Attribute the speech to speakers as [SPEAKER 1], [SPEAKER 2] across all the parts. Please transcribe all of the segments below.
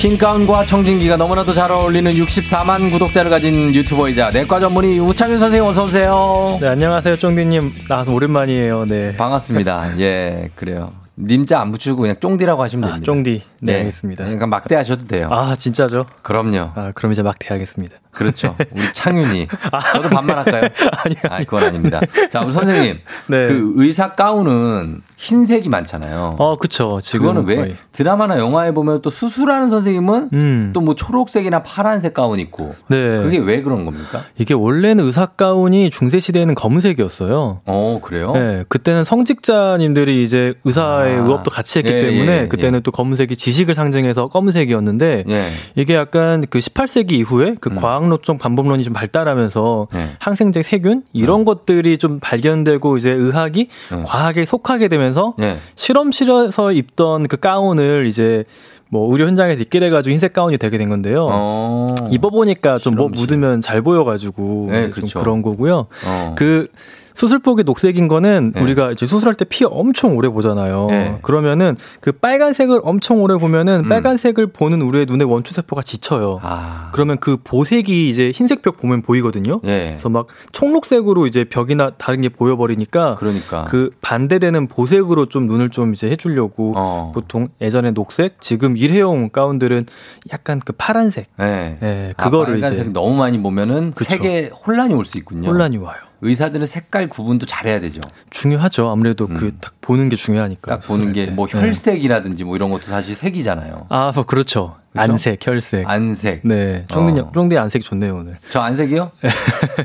[SPEAKER 1] 흰 가운과 청진기가 너무나도 잘 어울리는 64만 구독자를 가진 유튜버이자 내과 전문의 우창윤 선생님 어서 오세요.
[SPEAKER 2] 네, 안녕하세요, 쫑디님. 나와서 오랜만이에요. 네.
[SPEAKER 1] 반갑습니다. 예, 그래요. 님자 안 붙이고 그냥 쫑디라고 하시면
[SPEAKER 2] 아,
[SPEAKER 1] 됩니다.
[SPEAKER 2] 쫑디. 네,
[SPEAKER 1] 예.
[SPEAKER 2] 알겠습니다.
[SPEAKER 1] 그러니까 막대하셔도 돼요.
[SPEAKER 2] 아, 진짜죠?
[SPEAKER 1] 그럼요.
[SPEAKER 2] 아, 그럼 이제 막 대하겠습니다.
[SPEAKER 1] 그렇죠. 우리 창윤이. 저도 반말할까요?
[SPEAKER 2] 아니요.
[SPEAKER 1] 아, 그건 아닙니다. 자, 우리 선생님.
[SPEAKER 2] 네.
[SPEAKER 1] 그 의사 가운은 흰색이 많잖아요.
[SPEAKER 2] 어, 그쵸. 지금
[SPEAKER 1] 그거는 왜
[SPEAKER 2] 거의.
[SPEAKER 1] 드라마나 영화에 보면 또 수술하는 선생님은
[SPEAKER 2] 음.
[SPEAKER 1] 또뭐 초록색이나 파란색 가운 입고
[SPEAKER 2] 네.
[SPEAKER 1] 그게 왜 그런 겁니까?
[SPEAKER 2] 이게 원래는 의사 가운이 중세 시대에는 검은색이었어요.
[SPEAKER 1] 어, 그래요?
[SPEAKER 2] 네, 그때는 성직자님들이 이제 의사의
[SPEAKER 1] 아.
[SPEAKER 2] 의업도 같이 했기
[SPEAKER 1] 예,
[SPEAKER 2] 때문에
[SPEAKER 1] 예, 예.
[SPEAKER 2] 그때는 또 검은색이 지식을 상징해서 검은색이었는데
[SPEAKER 1] 예.
[SPEAKER 2] 이게 약간 그 18세기 이후에 그
[SPEAKER 1] 음.
[SPEAKER 2] 과학론적 반복론이 좀 발달하면서
[SPEAKER 1] 네.
[SPEAKER 2] 항생제 세균 이런 것들이 좀 발견되고 이제 의학이
[SPEAKER 1] 네.
[SPEAKER 2] 과학에 속하게 되면 서
[SPEAKER 1] 예.
[SPEAKER 2] 실험실에서 입던 그 가운을 이제 뭐 의료 현장에서 입게 돼가지고 흰색 가운이 되게 된 건데요.
[SPEAKER 1] 어.
[SPEAKER 2] 입어보니까 좀 뭐. 묻으면 잘 보여가지고
[SPEAKER 1] 네,
[SPEAKER 2] 좀
[SPEAKER 1] 그렇죠.
[SPEAKER 2] 그런 거고요.
[SPEAKER 1] 어.
[SPEAKER 2] 그 수술복이 녹색인 거는
[SPEAKER 1] 네.
[SPEAKER 2] 우리가 이제 수술할 때 피 엄청 오래 보잖아요.
[SPEAKER 1] 네.
[SPEAKER 2] 그러면은 그 빨간색을 엄청 오래 보면은
[SPEAKER 1] 음.
[SPEAKER 2] 빨간색을 보는 우리의 눈의 원추 세포가 지쳐요.
[SPEAKER 1] 아.
[SPEAKER 2] 그러면 그 보색이 이제 흰색 벽 보면 보이거든요.
[SPEAKER 1] 예.
[SPEAKER 2] 그래서 막 청록색으로 이제 벽이나 다른 게 보여버리니까
[SPEAKER 1] 그러니까.
[SPEAKER 2] 그 반대되는 보색으로 좀 눈을 좀 이제 해주려고
[SPEAKER 1] 어.
[SPEAKER 2] 보통 예전에 녹색, 지금 일회용 가운들은 약간 그 파란색,
[SPEAKER 1] 예.
[SPEAKER 2] 예,
[SPEAKER 1] 아,
[SPEAKER 2] 그거를
[SPEAKER 1] 빨간색
[SPEAKER 2] 이제
[SPEAKER 1] 너무 많이 보면은
[SPEAKER 2] 그쵸.
[SPEAKER 1] 색에 혼란이 올 수 있군요.
[SPEAKER 2] 혼란이 와요.
[SPEAKER 1] 의사들은 색깔 구분도 잘해야 되죠.
[SPEAKER 2] 중요하죠. 아무래도
[SPEAKER 1] 음.
[SPEAKER 2] 그딱 보는 게 중요하니까.
[SPEAKER 1] 딱 보는 게
[SPEAKER 2] 수술할 때.
[SPEAKER 1] 뭐
[SPEAKER 2] 네.
[SPEAKER 1] 혈색이라든지 뭐 이런 것도 사실 색이잖아요.
[SPEAKER 2] 아, 뭐 그렇죠.
[SPEAKER 1] 그렇죠?
[SPEAKER 2] 안색, 혈색.
[SPEAKER 1] 안색.
[SPEAKER 2] 네, 쫑디
[SPEAKER 1] 어.
[SPEAKER 2] 쫑디 안색 좋네요 오늘.
[SPEAKER 1] 저 안색이요?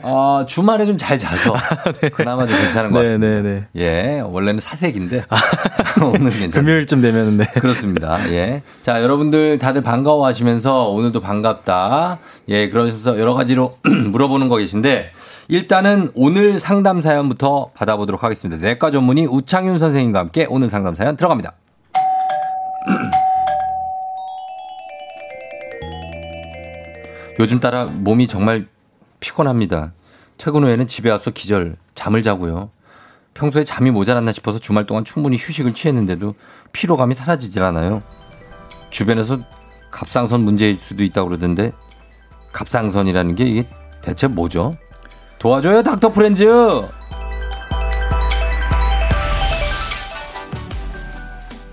[SPEAKER 1] 아, 주말에 좀 잘 자서 그나마 좀 괜찮은 것
[SPEAKER 2] 네,
[SPEAKER 1] 같습니다.
[SPEAKER 2] 네, 네.
[SPEAKER 1] 예, 원래는 사색인데 오늘 괜찮아요.
[SPEAKER 2] 금요일쯤 되면은 네.
[SPEAKER 1] 그렇습니다. 예. 자, 여러분들 다들 반가워 하시면서 오늘도 반갑다. 예, 그러면서 여러 가지로 물어보는 거 계신데 일단은 오늘 상담 사연부터 받아보도록 하겠습니다. 내과 전문의 우창윤 선생님과 함께 오늘 상담 사연 들어갑니다. 요즘 따라 몸이 정말 피곤합니다. 퇴근 후에는 집에 와서 기절, 잠을 자고요. 평소에 잠이 모자랐나 싶어서 주말 동안 충분히 휴식을 취했는데도 피로감이 사라지질 않아요. 주변에서 갑상선 문제일 수도 있다고 그러던데 갑상선이라는 게 이게 대체 뭐죠? 도와줘요, 닥터 프렌즈!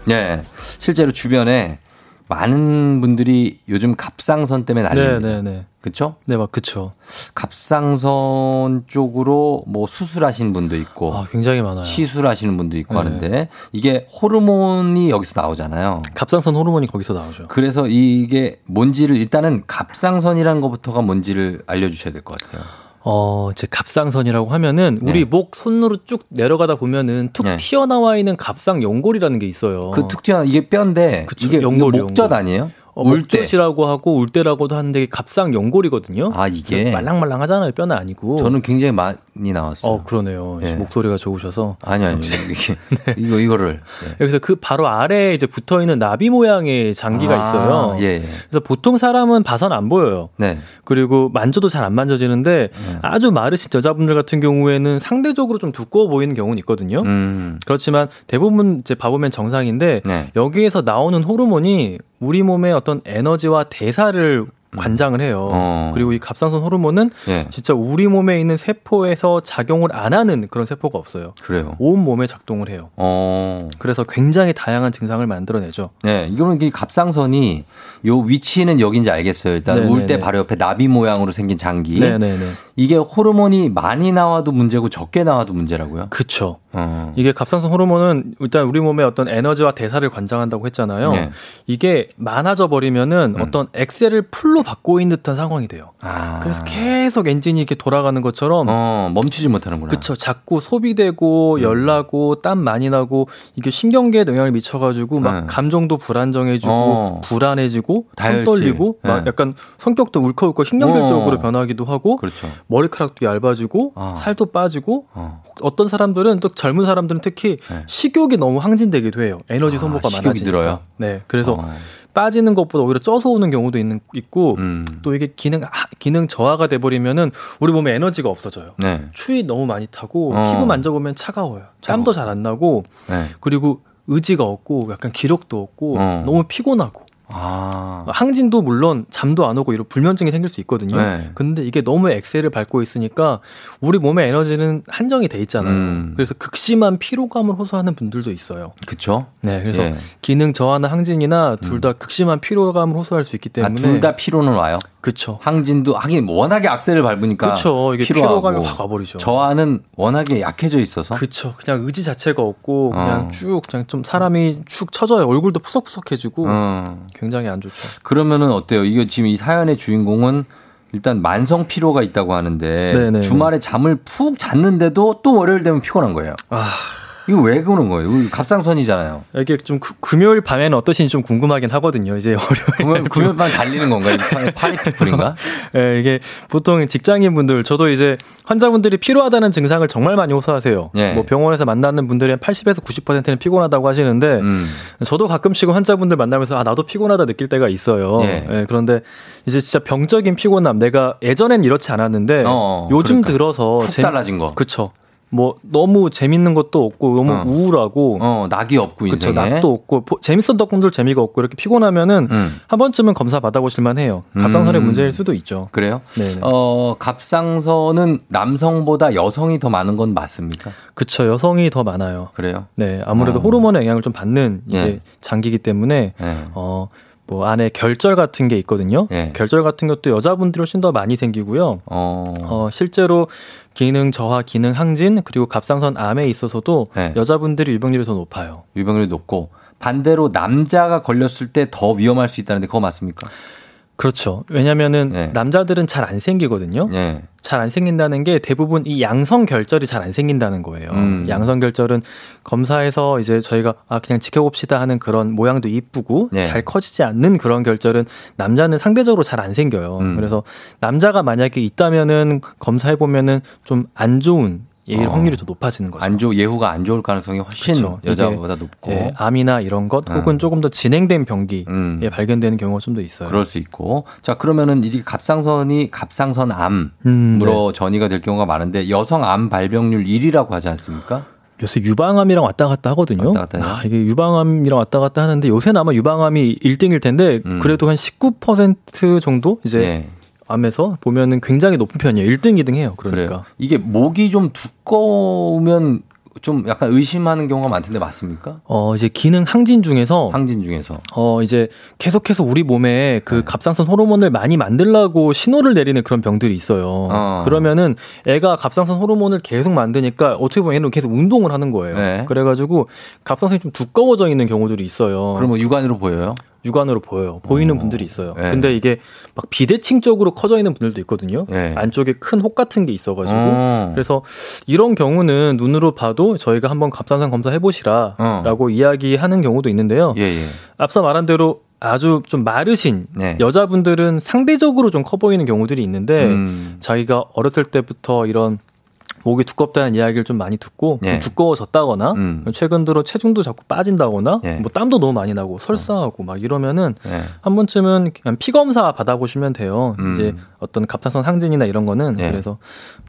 [SPEAKER 1] 네. 실제로 주변에 많은 분들이 요즘 갑상선 때문에
[SPEAKER 2] 네,
[SPEAKER 1] 난립니다.
[SPEAKER 2] 네, 네.
[SPEAKER 1] 그렇죠?
[SPEAKER 2] 네, 막 그쵸.
[SPEAKER 1] 갑상선 쪽으로 뭐 수술하신 분도 있고
[SPEAKER 2] 아, 굉장히 많아요.
[SPEAKER 1] 시술하시는 분도 있고
[SPEAKER 2] 네.
[SPEAKER 1] 하는데 이게 호르몬이 여기서 나오잖아요.
[SPEAKER 2] 갑상선 호르몬이 거기서 나오죠.
[SPEAKER 1] 그래서 이게 뭔지를 일단은 갑상선이라는 것부터가 뭔지를 알려주셔야 될 것 같아요.
[SPEAKER 2] 어, 이제 갑상선이라고 하면은 우리
[SPEAKER 1] 네.
[SPEAKER 2] 목 손으로 쭉 내려가다 보면은 툭
[SPEAKER 1] 네.
[SPEAKER 2] 튀어나와 있는 갑상 연골이라는 게 있어요.
[SPEAKER 1] 그 툭 튀어나 이게 뼈인데
[SPEAKER 2] 그쵸,
[SPEAKER 1] 이게, 이게
[SPEAKER 2] 연골,
[SPEAKER 1] 목젖
[SPEAKER 2] 연골.
[SPEAKER 1] 아니에요?
[SPEAKER 2] 어,
[SPEAKER 1] 울때
[SPEAKER 2] 목젖이라고 하고 울때라고도 하는데 갑상 연골이거든요.
[SPEAKER 1] 아 이게
[SPEAKER 2] 말랑말랑하잖아요. 뼈는 아니고.
[SPEAKER 1] 저는 굉장히 많이 나왔어요.
[SPEAKER 2] 어 그러네요.
[SPEAKER 1] 예.
[SPEAKER 2] 목소리가 좋으셔서.
[SPEAKER 1] 아니 아니 이게 이거 이거를 네.
[SPEAKER 2] 여기서 그 바로 아래에 이제 붙어 있는 나비 모양의 장기가
[SPEAKER 1] 아,
[SPEAKER 2] 있어요.
[SPEAKER 1] 예. 예.
[SPEAKER 2] 그래서 보통 사람은 봐선 안 보여요.
[SPEAKER 1] 네.
[SPEAKER 2] 그리고 만져도 잘 안 만져지는데 아주 마르신 여자분들 같은 경우에는 상대적으로 좀 두꺼워 보이는 경우는 있거든요.
[SPEAKER 1] 음.
[SPEAKER 2] 그렇지만 대부분 이제 봐보면 정상인데
[SPEAKER 1] 네.
[SPEAKER 2] 여기에서 나오는 호르몬이 우리 몸의 어떤 에너지와 대사를 관장을 해요.
[SPEAKER 1] 어.
[SPEAKER 2] 그리고 이 갑상선 호르몬은
[SPEAKER 1] 예.
[SPEAKER 2] 진짜 우리 몸에 있는 세포에서 작용을 안 하는 그런 세포가 없어요.
[SPEAKER 1] 그래요.
[SPEAKER 2] 온 몸에 작동을 해요.
[SPEAKER 1] 어.
[SPEAKER 2] 그래서 굉장히 다양한 증상을 만들어내죠.
[SPEAKER 1] 네, 이거는 이 갑상선이 요 위치는 여기인지 알겠어요. 일단
[SPEAKER 2] 네네네.
[SPEAKER 1] 울때 바로 옆에 나비 모양으로 생긴 장기.
[SPEAKER 2] 네네네.
[SPEAKER 1] 이게 호르몬이 많이 나와도 문제고 적게 나와도 문제라고요?
[SPEAKER 2] 그쵸.
[SPEAKER 1] 어.
[SPEAKER 2] 이게 갑상선 호르몬은 일단 우리 몸의 어떤 에너지와 대사를 관장한다고 했잖아요.
[SPEAKER 1] 네.
[SPEAKER 2] 이게 많아져 버리면은
[SPEAKER 1] 음.
[SPEAKER 2] 어떤 엑셀을 풀로 피로 받고 있는 듯한 상황이 돼요. 아. 그래서 계속 엔진이 이렇게 돌아가는 것처럼
[SPEAKER 1] 어, 멈추지 못하는구나.
[SPEAKER 2] 그렇죠. 자꾸 소비되고 음. 열나고 땀 많이 나고 이게 신경계에 영향을 미쳐가지고 막 네. 감정도 불안정해지고 어. 불안해지고 손 떨리고 네. 막 약간 성격도 울컥울컥 신경질적으로 어. 변하기도 하고 그렇죠. 머리카락도 얇아지고 어. 살도 빠지고 어. 어떤 사람들은 또 젊은 사람들은 특히 네. 식욕이 너무 항진되기도 해요. 에너지 아, 소모가 아, 많아지니까. 들어요? 네. 그래서 어. 빠지는 것보다 오히려 쪄서 오는 경우도 있는 있고 음. 또 이게 기능 기능 저하가 돼 버리면은 우리 몸에 에너지가 없어져요. 네. 추위 너무 많이 타고 어. 피부 만져보면 차가워요. 땀도 잘 안 나고 네. 그리고 의지가 없고 약간 기력도 없고 어. 너무 피곤하고 아. 항진도 물론 잠도 안 오고 이런 불면증이 생길 수 있거든요. 네. 근데 이게 너무 엑셀을 밟고 있으니까 우리 몸의 에너지는 한정이 돼 있잖아요. 음. 그래서 극심한 피로감을 호소하는 분들도 있어요.
[SPEAKER 1] 그렇죠.
[SPEAKER 2] 네, 그래서 예. 기능 저하나 항진이나 둘다 음. 극심한 피로감을 호소할 수 있기 아, 때문에
[SPEAKER 1] 아, 둘다 피로는 와요.
[SPEAKER 2] 그렇죠.
[SPEAKER 1] 항진도 하긴 워낙에 악셀을 밟으니까
[SPEAKER 2] 그렇죠. 이게 피로감이 확 와버리죠.
[SPEAKER 1] 저하는 워낙에 약해져 있어서
[SPEAKER 2] 그렇죠. 그냥 의지 자체가 없고 그냥 어. 쭉 그냥 좀 사람이 축 처져요. 얼굴도 푸석푸석해지고 어. 굉장히 안 좋죠.
[SPEAKER 1] 그러면은 어때요? 이거 지금 이 사연의 주인공은 일단 만성 피로가 있다고 하는데 네네. 주말에 잠을 푹 잤는데도 또 월요일 되면 피곤한 거예요. 아. 이거 왜 그러는 거예요? 갑상선이잖아요.
[SPEAKER 2] 이게 좀 그, 금요일 밤에는 어떠신지 좀 궁금하긴 하거든요. 이제
[SPEAKER 1] 월요일 금요일 밤 달리는 건가요? 파리피플인가?
[SPEAKER 2] 예, 이게 보통 직장인 분들 저도 이제 환자분들이 피로하다는 증상을 정말 많이 호소하세요. 예. 뭐 병원에서 만나는 분들이 한 80에서 90%는 피곤하다고 하시는데 음. 저도 가끔씩은 환자분들 만나면서 아 나도 피곤하다 느낄 때가 있어요. 예. 예, 그런데 이제 진짜 병적인 피곤함 내가 예전엔 이렇지 않았는데 어어, 요즘 그러니까. 들어서
[SPEAKER 1] 제, 달라진 거.
[SPEAKER 2] 그쵸. 뭐 너무 재밌는 것도 없고 너무 어. 우울하고
[SPEAKER 1] 어, 낙이 없고
[SPEAKER 2] 그쵸, 인생에 낙도 없고 보, 재밌었던 분들 재미가 없고 이렇게 피곤하면은 음. 한 번쯤은 검사 받아보실 만해요. 갑상선의 음. 문제일 수도 있죠.
[SPEAKER 1] 그래요? 네. 어 갑상선은 남성보다 여성이 더 많은 건 맞습니까?
[SPEAKER 2] 그쵸 여성이 더 많아요.
[SPEAKER 1] 그래요?
[SPEAKER 2] 네 아무래도 어. 호르몬의 영향을 좀 받는 이게 예. 장기이기 때문에 예. 어 뭐 안에 결절 같은 게 있거든요. 네. 결절 같은 것도 여자분들이 훨씬 더 많이 생기고요. 어. 어 실제로 기능 저하, 기능 항진 그리고 갑상선 암에 있어서도 네. 여자분들이 유병률이 더 높아요.
[SPEAKER 1] 유병률이 높고 반대로 남자가 걸렸을 때 더 위험할 수 있다는데 그거 맞습니까?
[SPEAKER 2] 그렇죠. 왜냐면은 네. 남자들은 잘 안 생기거든요. 네. 잘안 생긴다는 게 대부분 이 양성 결절이 잘 안 생긴다는 거예요. 음. 양성 결절은 검사에서 이제 저희가 아 그냥 지켜봅시다 하는 그런 모양도 이쁘고 네. 잘 커지지 않는 그런 결절은 남자는 상대적으로 잘 안 생겨요. 음. 그래서 남자가 만약에 있다면은 검사해 보면은 좀 안 좋은 예일 어. 확률이 더 높아지는 거죠.
[SPEAKER 1] 안 좋, 예후가 안 좋을 가능성이 훨씬 그렇죠. 여자보다 높고. 예,
[SPEAKER 2] 암이나 이런 것 음. 혹은 음. 조금 더 진행된 병기에 음. 발견되는 경우가 좀 더 있어요.
[SPEAKER 1] 그럴 수 있고. 자, 그러면은 이게 갑상선이 갑상선 암으로 음, 네. 전이가 될 경우가 많은데 여성 암 발병률 1위라고 하지 않습니까?
[SPEAKER 2] 요새 유방암이랑 왔다 갔다 하거든요. 왔다 갔다 아, 이게 유방암이랑 왔다 갔다 하는데 요새는 아마 유방암이 1등일 텐데 음. 그래도 한 19% 정도 이제 네. 암에서 보면은 굉장히 높은 편이에요. 1등, 2등 해요. 그러니까. 그래요.
[SPEAKER 1] 이게 목이 좀 두꺼우면 좀 약간 의심하는 경우가 많던데 맞습니까?
[SPEAKER 2] 어, 이제 기능 항진 중에서
[SPEAKER 1] 항진 중에서
[SPEAKER 2] 어, 이제 계속해서 우리 몸에 그 네. 갑상선 호르몬을 많이 만들라고 신호를 내리는 그런 병들이 있어요. 어. 그러면은 애가 갑상선 호르몬을 계속 만드니까 어떻게 보면 얘는 계속 운동을 하는 거예요. 네. 그래 가지고 갑상선이 좀 두꺼워져 있는 경우들이 있어요.
[SPEAKER 1] 그러면 육안으로 보여요?
[SPEAKER 2] 육안으로 보여요. 보이는 어. 분들이 있어요. 네. 근데 이게 막 비대칭 쪽으로 커져 있는 분들도 있거든요. 네. 안쪽에 큰 혹 같은 게 있어가지고 어. 그래서 이런 경우는 눈으로 봐도 저희가 한번 갑상선 검사 해 보시라라고 어. 이야기하는 경우도 있는데요. 예, 예. 앞서 말한 대로 아주 좀 마르신 네. 여자분들은 상대적으로 좀 커 보이는 경우들이 있는데 음. 자기가 어렸을 때부터 이런 목이 두껍다는 이야기를 좀 많이 듣고 예. 좀 두꺼워졌다거나 음. 최근 들어 체중도 자꾸 빠진다거나 예. 뭐 땀도 너무 많이 나고 설사하고 막 이러면은 예. 한 번쯤은 그냥 피 검사 받아보시면 돼요. 음. 이제 어떤 갑상선 상진이나 이런 거는 예. 그래서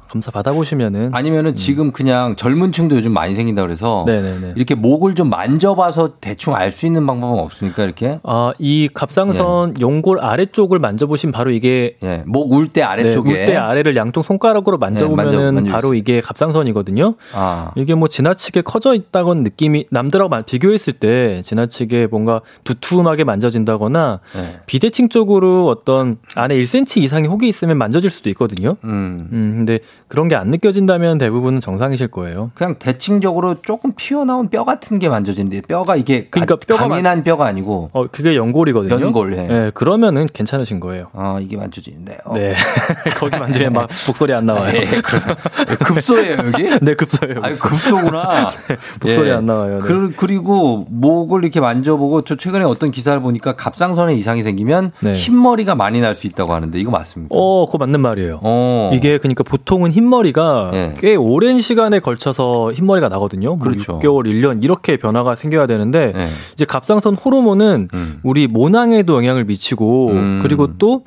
[SPEAKER 2] 검사 받아보시면은
[SPEAKER 1] 아니면은 음. 지금 그냥 젊은 층도 요즘 많이 생긴다 그래서 네네네. 이렇게 목을 좀 만져봐서 대충 알 수 있는 방법은 없습니까 이렇게?
[SPEAKER 2] 아이 갑상선 예. 용골 아래쪽을 만져보시면 바로 이게
[SPEAKER 1] 예. 목울 때 아래쪽에
[SPEAKER 2] 네, 울때 아래를 양쪽 손가락으로 만져보면은 예, 만져, 바로 이게 갑상선이거든요. 아. 이게 뭐 지나치게 커져 있다건 느낌이 남들하고 비교했을 때 지나치게 뭔가 두툼하게 만져진다거나 네. 비대칭 쪽으로 어떤 안에 1cm 이상의 혹이 있으면 만져질 수도 있거든요. 음. 음 근데 그런 게 안 느껴진다면 대부분은 정상이실 거예요.
[SPEAKER 1] 그냥 대칭적으로 조금 튀어나온 뼈 같은 게 만져지는데 뼈가 이게 그러니까 뼈가 강인한 만... 뼈가 아니고
[SPEAKER 2] 어 그게 연골이거든요.
[SPEAKER 1] 연골.
[SPEAKER 2] 예. 네, 그러면은 괜찮으신 거예요.
[SPEAKER 1] 아 이게 만져지는데. 어.
[SPEAKER 2] 네. 거기 만지면 막 목소리 안 나와요. 네,
[SPEAKER 1] 급소예요 여기?
[SPEAKER 2] 네 급소예요.
[SPEAKER 1] 아 급소구나.
[SPEAKER 2] 네, 목소리 예. 안 나와요. 네.
[SPEAKER 1] 그, 그리고 목을 이렇게 만져보고 저 최근에 어떤 기사를 보니까 갑상선에 이상이 생기면 네. 흰머리가 많이 날 수 있다고 하는데 이거 맞습니까?
[SPEAKER 2] 어, 그거 맞는 말이에요. 어. 이게 그러니까 보통은 흰머리가 네. 꽤 오랜 시간에 걸쳐서 흰머리가 나거든요. 뭐 그렇죠. 6개월, 1년 이렇게 변화가 생겨야 되는데 네. 이제 갑상선 호르몬은 음. 우리 모낭에도 영향을 미치고 음. 그리고 또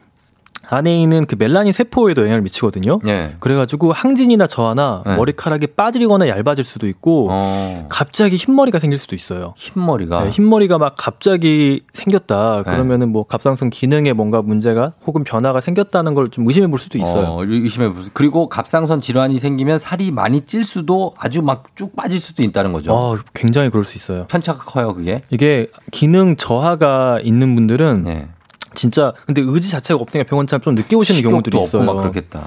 [SPEAKER 2] 안에 있는 그 멜라닌 세포에도 영향을 미치거든요. 네. 그래가지고 항진이나 저하나 네. 머리카락이 빠지거나 얇아질 수도 있고 어. 갑자기 흰머리가 생길 수도 있어요.
[SPEAKER 1] 흰머리가
[SPEAKER 2] 네, 흰머리가 막 갑자기 생겼다. 네. 그러면은 뭐 갑상선 기능에 뭔가 문제가 혹은 변화가 생겼다는 걸 좀 의심해 볼 수도 있어요. 어,
[SPEAKER 1] 의심해 볼 수. 그리고 갑상선 질환이 생기면 살이 많이 찔 수도 아주 막 쭉 빠질 수도 있다는 거죠.
[SPEAKER 2] 어, 굉장히 그럴 수 있어요.
[SPEAKER 1] 편차가 커요, 그게.
[SPEAKER 2] 이게 기능 저하가 있는 분들은 네. 진짜 근데 의지 자체가 없으니까 병원 참좀 늦게 오시는 경우들이 있어요.
[SPEAKER 1] 막 그렇겠다.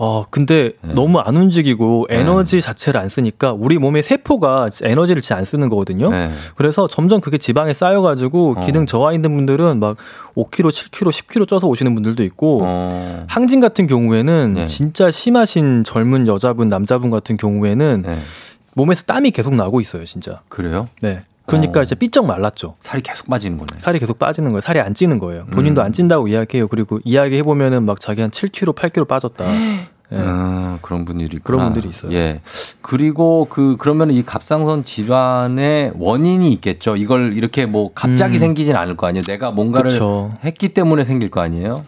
[SPEAKER 2] 어, 근데 네. 너무 안 움직이고 네. 에너지 네. 자체를 안 쓰니까 우리 몸의 세포가 에너지를 잘 안 쓰는 거거든요. 네. 그래서 점점 그게 지방에 쌓여가지고 어. 기능 저하 있는 분들은 막 5kg, 7kg, 10kg 쪄서 오시는 분들도 있고 어. 항진 같은 경우에는 네. 진짜 심하신 젊은 여자분, 남자분 같은 경우에는 네. 몸에서 땀이 계속 나고 있어요, 진짜.
[SPEAKER 1] 그래요?
[SPEAKER 2] 네. 그러니까 어. 이제 삐쩍 말랐죠.
[SPEAKER 1] 살이 계속 빠지는 거네.
[SPEAKER 2] 살이 계속 빠지는 거예요. 살이 안 찌는 거예요. 본인도 음. 안 찐다고 이야기해요. 그리고 이야기해 보면은 막 자기 한 7kg, 8kg 빠졌다.
[SPEAKER 1] 예. 아, 그런 분들이
[SPEAKER 2] 그런 분들이 있어요.
[SPEAKER 1] 예. 그리고 그 그러면 이 갑상선 질환의 원인이 있겠죠. 이걸 이렇게 뭐 갑자기 음. 생기진 않을 거 아니에요. 내가 뭔가를 그쵸. 했기 때문에 생길 거 아니에요.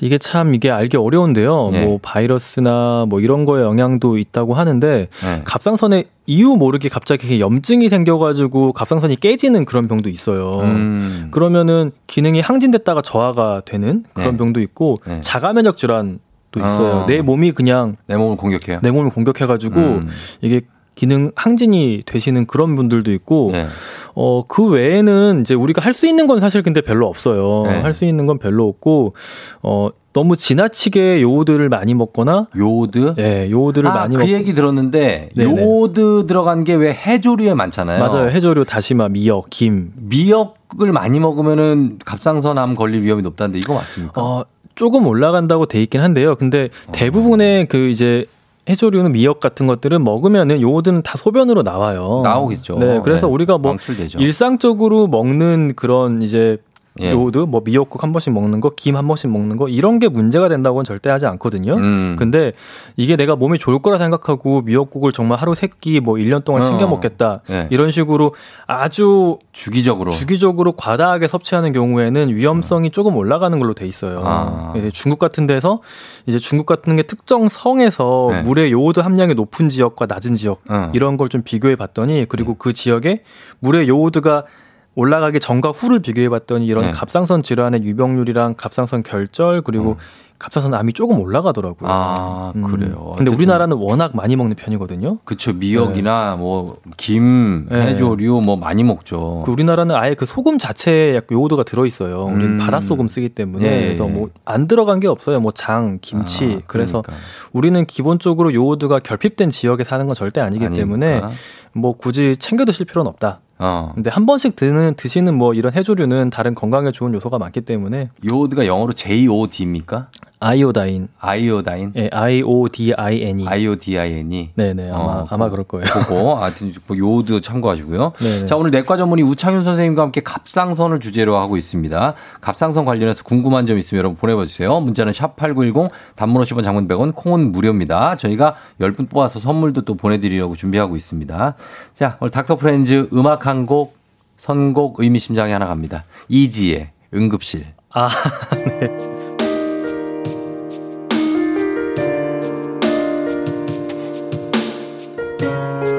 [SPEAKER 2] 이게 참 이게 알기 어려운데요. 네. 뭐 바이러스나 뭐 이런 거에 영향도 있다고 하는데 네. 갑상선에 이유 모르게 갑자기 염증이 생겨가지고 갑상선이 깨지는 그런 병도 있어요. 음. 그러면은 기능이 항진됐다가 저하가 되는 그런 네. 병도 있고 네. 자가 면역 질환도 있어요. 어. 내 몸이 그냥
[SPEAKER 1] 내 몸을 공격해요.
[SPEAKER 2] 내 몸을 공격해가지고 음. 이게 기능 항진이 되시는 그런 분들도 있고 네. 어, 그 외에는 이제 우리가 할 수 있는 건 사실 근데 별로 없어요. 네. 할수 있는 건 별로 없고, 어, 너무 지나치게 요오드를 많이 먹거나
[SPEAKER 1] 요오드?
[SPEAKER 2] 네, 요오드를 아, 많이
[SPEAKER 1] 그 먹고. 얘기 들었는데 네네. 요오드 들어간 게 왜 해조류에 많잖아요.
[SPEAKER 2] 맞아요. 해조류, 다시마, 미역, 김.
[SPEAKER 1] 미역을 많이 먹으면은 갑상선암 걸릴 위험이 높다는데 이거 맞습니까?
[SPEAKER 2] 어, 조금 올라간다고 돼 있긴 한데요. 근데 어. 대부분의 그 이제 해조류는 미역 같은 것들은 먹으면은 요오드는 다 소변으로 나와요.
[SPEAKER 1] 나오겠죠.
[SPEAKER 2] 네, 그래서 네. 우리가 뭐 방출되죠. 일상적으로 먹는 그런 이제 예. 요오드, 뭐 미역국 한 번씩 먹는 거, 김 한 번씩 먹는 거 이런 게 문제가 된다고는 절대 하지 않거든요. 음. 근데 이게 내가 몸에 좋을 거라 생각하고 미역국을 정말 하루 세 끼 뭐 1년 동안 챙겨 어. 먹겠다. 예. 이런 식으로 아주
[SPEAKER 1] 주기적으로
[SPEAKER 2] 주기적으로 과다하게 섭취하는 경우에는 위험성이 조금 올라가는 걸로 돼 있어요. 아. 중국 같은 데서 이제 중국 같은 게 특정 성에서 네. 물의 요오드 함량이 높은 지역과 낮은 지역 어. 이런 걸 좀 비교해 봤더니 그리고 네. 그 지역에 물의 요오드가 올라가기 전과 후를 비교해 봤더니 이런 네. 갑상선 질환의 유병률이랑 갑상선 결절 그리고 음. 갑상선 암이 조금 올라가더라고요.
[SPEAKER 1] 아, 음. 그래요.
[SPEAKER 2] 근데 우리나라는 워낙 많이 먹는 편이거든요.
[SPEAKER 1] 그렇죠. 미역이나 네. 뭐 김, 네. 해조류 뭐 많이 먹죠.
[SPEAKER 2] 그 우리나라는 아예 그 소금 자체에 요오드가 들어 있어요. 우리는 음. 바닷소금 쓰기 때문에 네. 그래서 뭐 안 들어간 게 없어요. 뭐 장, 김치. 아, 그래서 우리는 기본적으로 요오드가 결핍된 지역에 사는 건 절대 아니기 아니까. 때문에 뭐 굳이 챙겨 드실 필요는 없다. 어. 근데 한 번씩 드는 드시는 뭐 이런 해조류는 다른 건강에 좋은 요소가 많기 때문에
[SPEAKER 1] 요오드가 영어로 JOD입니까?
[SPEAKER 2] 아이오다인.
[SPEAKER 1] 아이오다인?
[SPEAKER 2] 예, I-O-D-I-N-E.
[SPEAKER 1] I-O-D-I-N-E.
[SPEAKER 2] 네 네, 아마, 어, 아마 그럴 거예요.
[SPEAKER 1] 그거, 하여튼, 뭐 요드 참고하시고요. 네네. 자, 오늘 내과 전문의 우창윤 선생님과 함께 갑상선을 주제로 하고 있습니다. 갑상선 관련해서 궁금한 점 있으면 여러분 보내 봐 주세요. 문자는 샵8910, 단문 50원 장문 100원, 콩은 무료입니다. 저희가 10분 뽑아서 선물도 또 보내 드리려고 준비하고 있습니다. 자, 오늘 닥터 프렌즈 음악 한 곡, 선곡 의미심장이 하나 갑니다. 이지의 응급실.
[SPEAKER 2] 아, 네.
[SPEAKER 3] 자존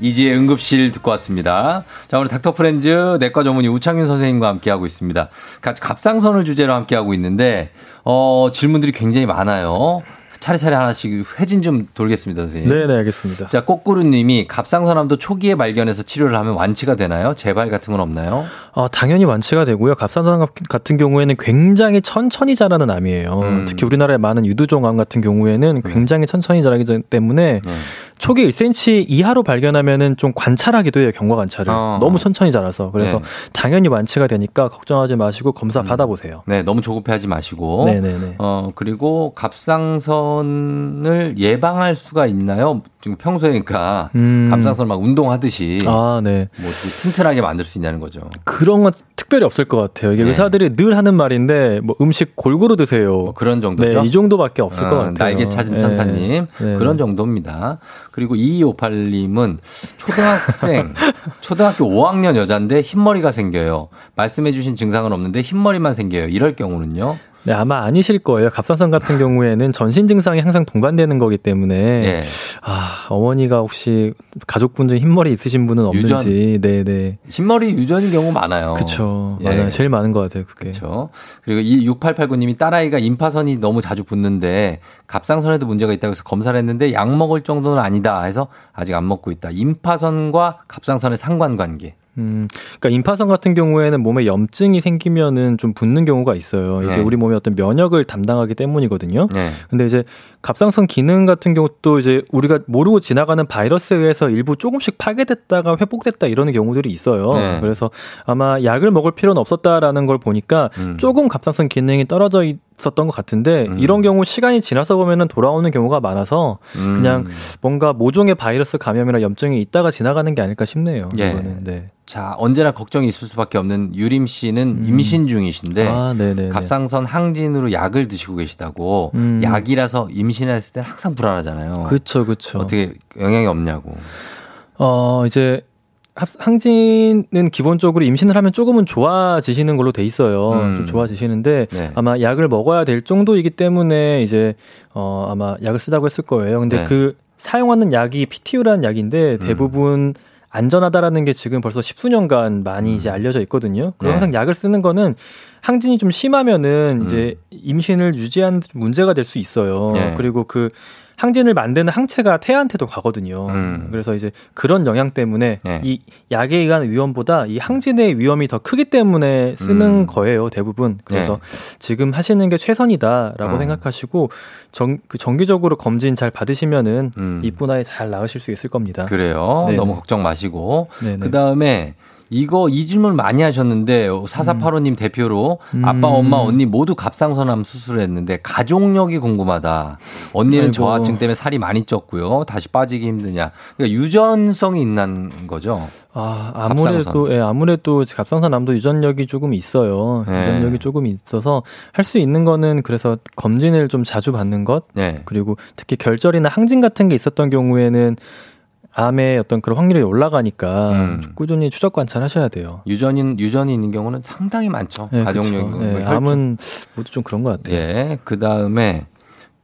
[SPEAKER 1] 이지의 응급실 듣고 왔습니다. 자, 오늘 닥터 프렌즈 내과 전문의 우창윤 선생님과 함께하고 있습니다. 갑상선을 주제로 함께하고 있는데, 어, 질문들이 굉장히 많아요. 차례차례 하나씩 회진 좀 돌겠습니다, 선생님.
[SPEAKER 2] 네, 네, 알겠습니다.
[SPEAKER 1] 자, 꼬꾸루님이 갑상선암도 초기에 발견해서 치료를 하면 완치가 되나요? 재발 같은 건 없나요?
[SPEAKER 2] 어, 당연히 완치가 되고요. 갑상선암 같은 경우에는 굉장히 천천히 자라는 암이에요. 음. 특히 우리나라의 많은 유두종암 같은 경우에는 네. 굉장히 천천히 자라기 때문에 네. 초기 1cm 이하로 발견하면은 좀 관찰하기도 해요. 경과 관찰을. 어. 너무 천천히 자라서. 그래서 네. 당연히 완치가 되니까 걱정하지 마시고 검사 음. 받아보세요.
[SPEAKER 1] 네, 너무 조급해하지 마시고. 네, 네, 네. 어, 그리고 갑상선 을 예방할 수가 있나요? 지금 평소에 그러니까 음. 갑상선 막 운동하듯이 아, 네. 뭐 튼튼하게 만들 수 있냐는 거죠.
[SPEAKER 2] 그런 건 특별히 없을 것 같아요. 이게 네. 의사들이 늘 하는 말인데 뭐 음식 골고루 드세요. 뭐
[SPEAKER 1] 그런 정도죠.
[SPEAKER 2] 네, 이 정도밖에 없을 어, 것 같아요.
[SPEAKER 1] 날개 찾은 네. 천사님 네. 그런 정도입니다. 그리고 2258님은 초등학생 초등학교 5학년 여자인데 흰머리가 생겨요. 말씀해주신 증상은 없는데 흰머리만 생겨요. 이럴 경우는요?
[SPEAKER 2] 네, 아마 아니실 거예요. 갑상선 같은 경우에는 전신 증상이 항상 동반되는 거기 때문에 네. 아, 어머니가 혹시 가족분 중에 흰머리 있으신 분은 없는지. 네, 네.
[SPEAKER 1] 흰머리 유전인 경우 많아요.
[SPEAKER 2] 그렇죠. 예. 맞아요. 제일 많은 것 같아요, 그게.
[SPEAKER 1] 그렇죠. 그리고 이 6889 님이 딸아이가 임파선이 너무 자주 붙는데 갑상선에도 문제가 있다고 해서 검사를 했는데 약 먹을 정도는 아니다 해서 아직 안 먹고 있다. 임파선과 갑상선의 상관관계.
[SPEAKER 2] 음, 그러니까 임파선 같은 경우에는 몸에 염증이 생기면은 좀 붓는 경우가 있어요. 이게 네. 우리 몸의 어떤 면역을 담당하기 때문이거든요. 네. 근데 이제 갑상선 기능 같은 경우도 이제 우리가 모르고 지나가는 바이러스에 의해서 일부 조금씩 파괴됐다가 회복됐다 이러는 경우들이 있어요. 네. 그래서 아마 약을 먹을 필요는 없었다라는 걸 보니까 음. 조금 갑상선 기능이 떨어져 있었던 것 같은데 음. 이런 경우 시간이 지나서 보면은 돌아오는 경우가 많아서 음. 그냥 뭔가 모종의 바이러스 감염이나 염증이 있다가 지나가는 게 아닐까 싶네요. 예. 이거는. 네.
[SPEAKER 1] 자 언제나 걱정이 있을 수밖에 없는 유림 씨는 음. 임신 중이신데 아, 갑상선 항진으로 약을 드시고 계시다고 음. 약이라서 임신했을 때는 항상 불안하잖아요.
[SPEAKER 2] 그렇죠, 그렇죠.
[SPEAKER 1] 어떻게 영향이 없냐고.
[SPEAKER 2] 어 이제 항진은 기본적으로 임신을 하면 조금은 좋아지시는 걸로 돼 있어요. 음. 좀 좋아지시는데 네. 아마 약을 먹어야 될 정도이기 때문에 이제 어 아마 약을 쓰자고 했을 거예요. 근데 네. 그 사용하는 약이 PTU라는 약인데 음. 대부분 음. 안전하다라는 게 지금 벌써 십수년간 많이 음. 이제 알려져 있거든요. 그리고 네. 항상 약을 쓰는 거는 항진이 좀 심하면은 음. 이제 임신을 유지하는 문제가 될 수 있어요. 네. 그리고 그 항진을 만드는 항체가 태아한테도 가거든요. 음. 그래서 이제 그런 영향 때문에 네. 이 약에 의한 위험보다 이 항진의 위험이 더 크기 때문에 쓰는 음. 거예요, 대부분. 그래서 네. 지금 하시는 게 최선이다라고 음. 생각하시고 정, 그 정기적으로 검진 잘 받으시면은 음. 이쁜 아이 잘 낳으실 수 있을 겁니다.
[SPEAKER 1] 그래요. 네네. 너무 걱정 마시고. 그 다음에 이거 이 질문 많이 하셨는데 4485님 음. 대표로 음. 아빠, 엄마, 언니 모두 갑상선암 수술을 했는데 가족력이 궁금하다. 언니는 아이고. 저하증 때문에 살이 많이 쪘고요. 다시 빠지기 힘드냐. 그러니까 유전성이 있는 거죠.
[SPEAKER 2] 아, 아무래도 예, 아무래도 갑상선암도 유전력이 조금 있어요. 네. 유전력이 조금 있어서 할 수 있는 거는 그래서 검진을 좀 자주 받는 것. 네. 그리고 특히 결절이나 항진 같은 게 있었던 경우에는 암의 어떤 그런 확률이 올라가니까 음. 꾸준히 추적 관찰하셔야 돼요.
[SPEAKER 1] 유전인 유전이 있는 경우는 상당히 많죠. 네, 가족력
[SPEAKER 2] 네, 뭐 암은 모두 좀 그런 것 같아요.
[SPEAKER 1] 예. 그 다음에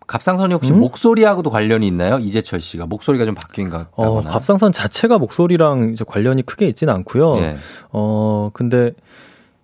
[SPEAKER 1] 갑상선이 혹시 음? 목소리하고도 관련이 있나요? 이재철 씨가 목소리가 좀 바뀐 것 같다거나.
[SPEAKER 2] 어, 갑상선 자체가 목소리랑 이제 관련이 크게 있지는 않고요. 예. 어 근데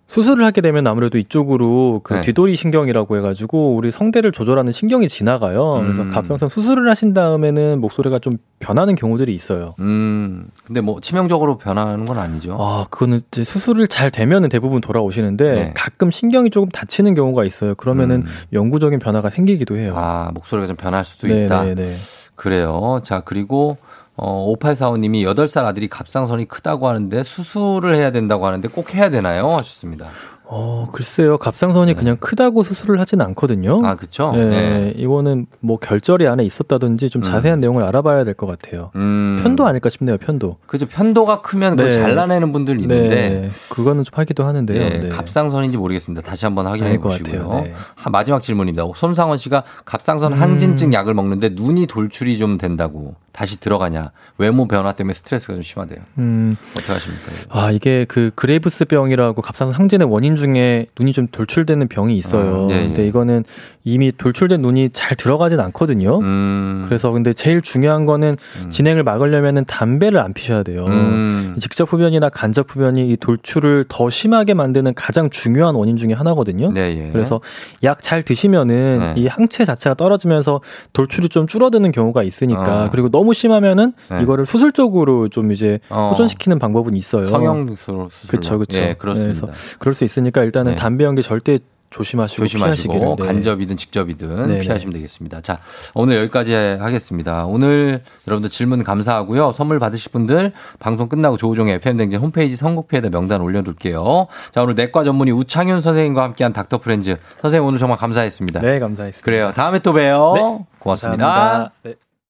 [SPEAKER 2] 수술을 하게 되면 아무래도 이쪽으로 그 네. 뒤돌이 신경이라고 해가지고 우리 성대를 조절하는 신경이 지나가요. 그래서 음. 갑상선 수술을 하신 다음에는 목소리가 좀 변하는 경우들이 있어요.
[SPEAKER 1] 음. 근데 뭐 치명적으로 변하는 건 아니죠.
[SPEAKER 2] 아, 그거는 이제 수술을 잘 되면은 대부분 돌아오시는데 네. 가끔 신경이 조금 다치는 경우가 있어요. 그러면은 음. 영구적인 변화가 생기기도 해요.
[SPEAKER 1] 아, 목소리가 좀 변할 수도 네, 있다. 네, 네. 그래요. 자, 그리고 어, 5845님이 8살 아들이 갑상선이 크다고 하는데 수술을 해야 된다고 하는데 꼭 해야 되나요? 하셨습니다.
[SPEAKER 2] 어, 글쎄요. 갑상선이 네. 그냥 크다고 수술을 하진 않거든요.
[SPEAKER 1] 아, 그쵸?
[SPEAKER 2] 네, 네. 이거는 뭐 결절이 안에 있었다든지 좀 음. 자세한 내용을 알아봐야 될 것 같아요. 음. 편도 아닐까 싶네요, 편도.
[SPEAKER 1] 그죠. 편도가 크면 네. 그걸 잘라내는 분들 있는데. 네.
[SPEAKER 2] 그거는 좀 하기도 하는데요. 네.
[SPEAKER 1] 네. 갑상선인지 모르겠습니다. 다시 한번 확인해 보시고요. 네. 마지막 질문입니다. 손상원 씨가 갑상선 음. 항진증 약을 먹는데 눈이 돌출이 좀 된다고. 다시 들어가냐. 외모 변화 때문에 스트레스가 좀 심하대요. 음. 어떻게 하십니까?
[SPEAKER 2] 아, 이게 그 그레이브스 병이라고 갑상선 항진의 원인 중에 눈이 좀 돌출되는 병이 있어요. 아, 예, 예. 근데 이거는 이미 돌출된 눈이 잘 들어가진 않거든요. 음. 그래서 근데 제일 중요한 거는 음. 진행을 막으려면은 담배를 안 피셔야 돼요. 음. 직접 흡연이나 간접 흡연이 이 돌출을 더 심하게 만드는 가장 중요한 원인 중에 하나거든요. 네, 예. 그래서 약 잘 드시면은 네. 이 항체 자체가 떨어지면서 돌출이 좀 줄어드는 경우가 있으니까 어. 그리고 너무 심하면은 네. 이거를 수술적으로 좀 이제 어. 호전시키는 방법은 있어요.
[SPEAKER 1] 성형 수술로.
[SPEAKER 2] 그렇죠, 그렇죠.
[SPEAKER 1] 예, 그렇습니다. 네,
[SPEAKER 2] 그래서 그럴 수 있으니까 일단은 네. 담배 연기 절대 조심하시고,
[SPEAKER 1] 조심하시고 네. 간접이든 직접이든 네네. 피하시면 되겠습니다. 자, 오늘 여기까지 하겠습니다. 오늘 여러분들 질문 감사하고요. 선물 받으실 분들 방송 끝나고 조우종의 FM댕진 홈페이지 선곡표에다 명단 올려둘게요. 자, 오늘 내과 전문의 우창윤 선생님과 함께한 닥터 프렌즈. 선생님 오늘 정말 감사했습니다.
[SPEAKER 2] 네, 감사했습니다.
[SPEAKER 1] 그래요. 다음에 또 봬요. 네,
[SPEAKER 2] 고맙습니다. 네.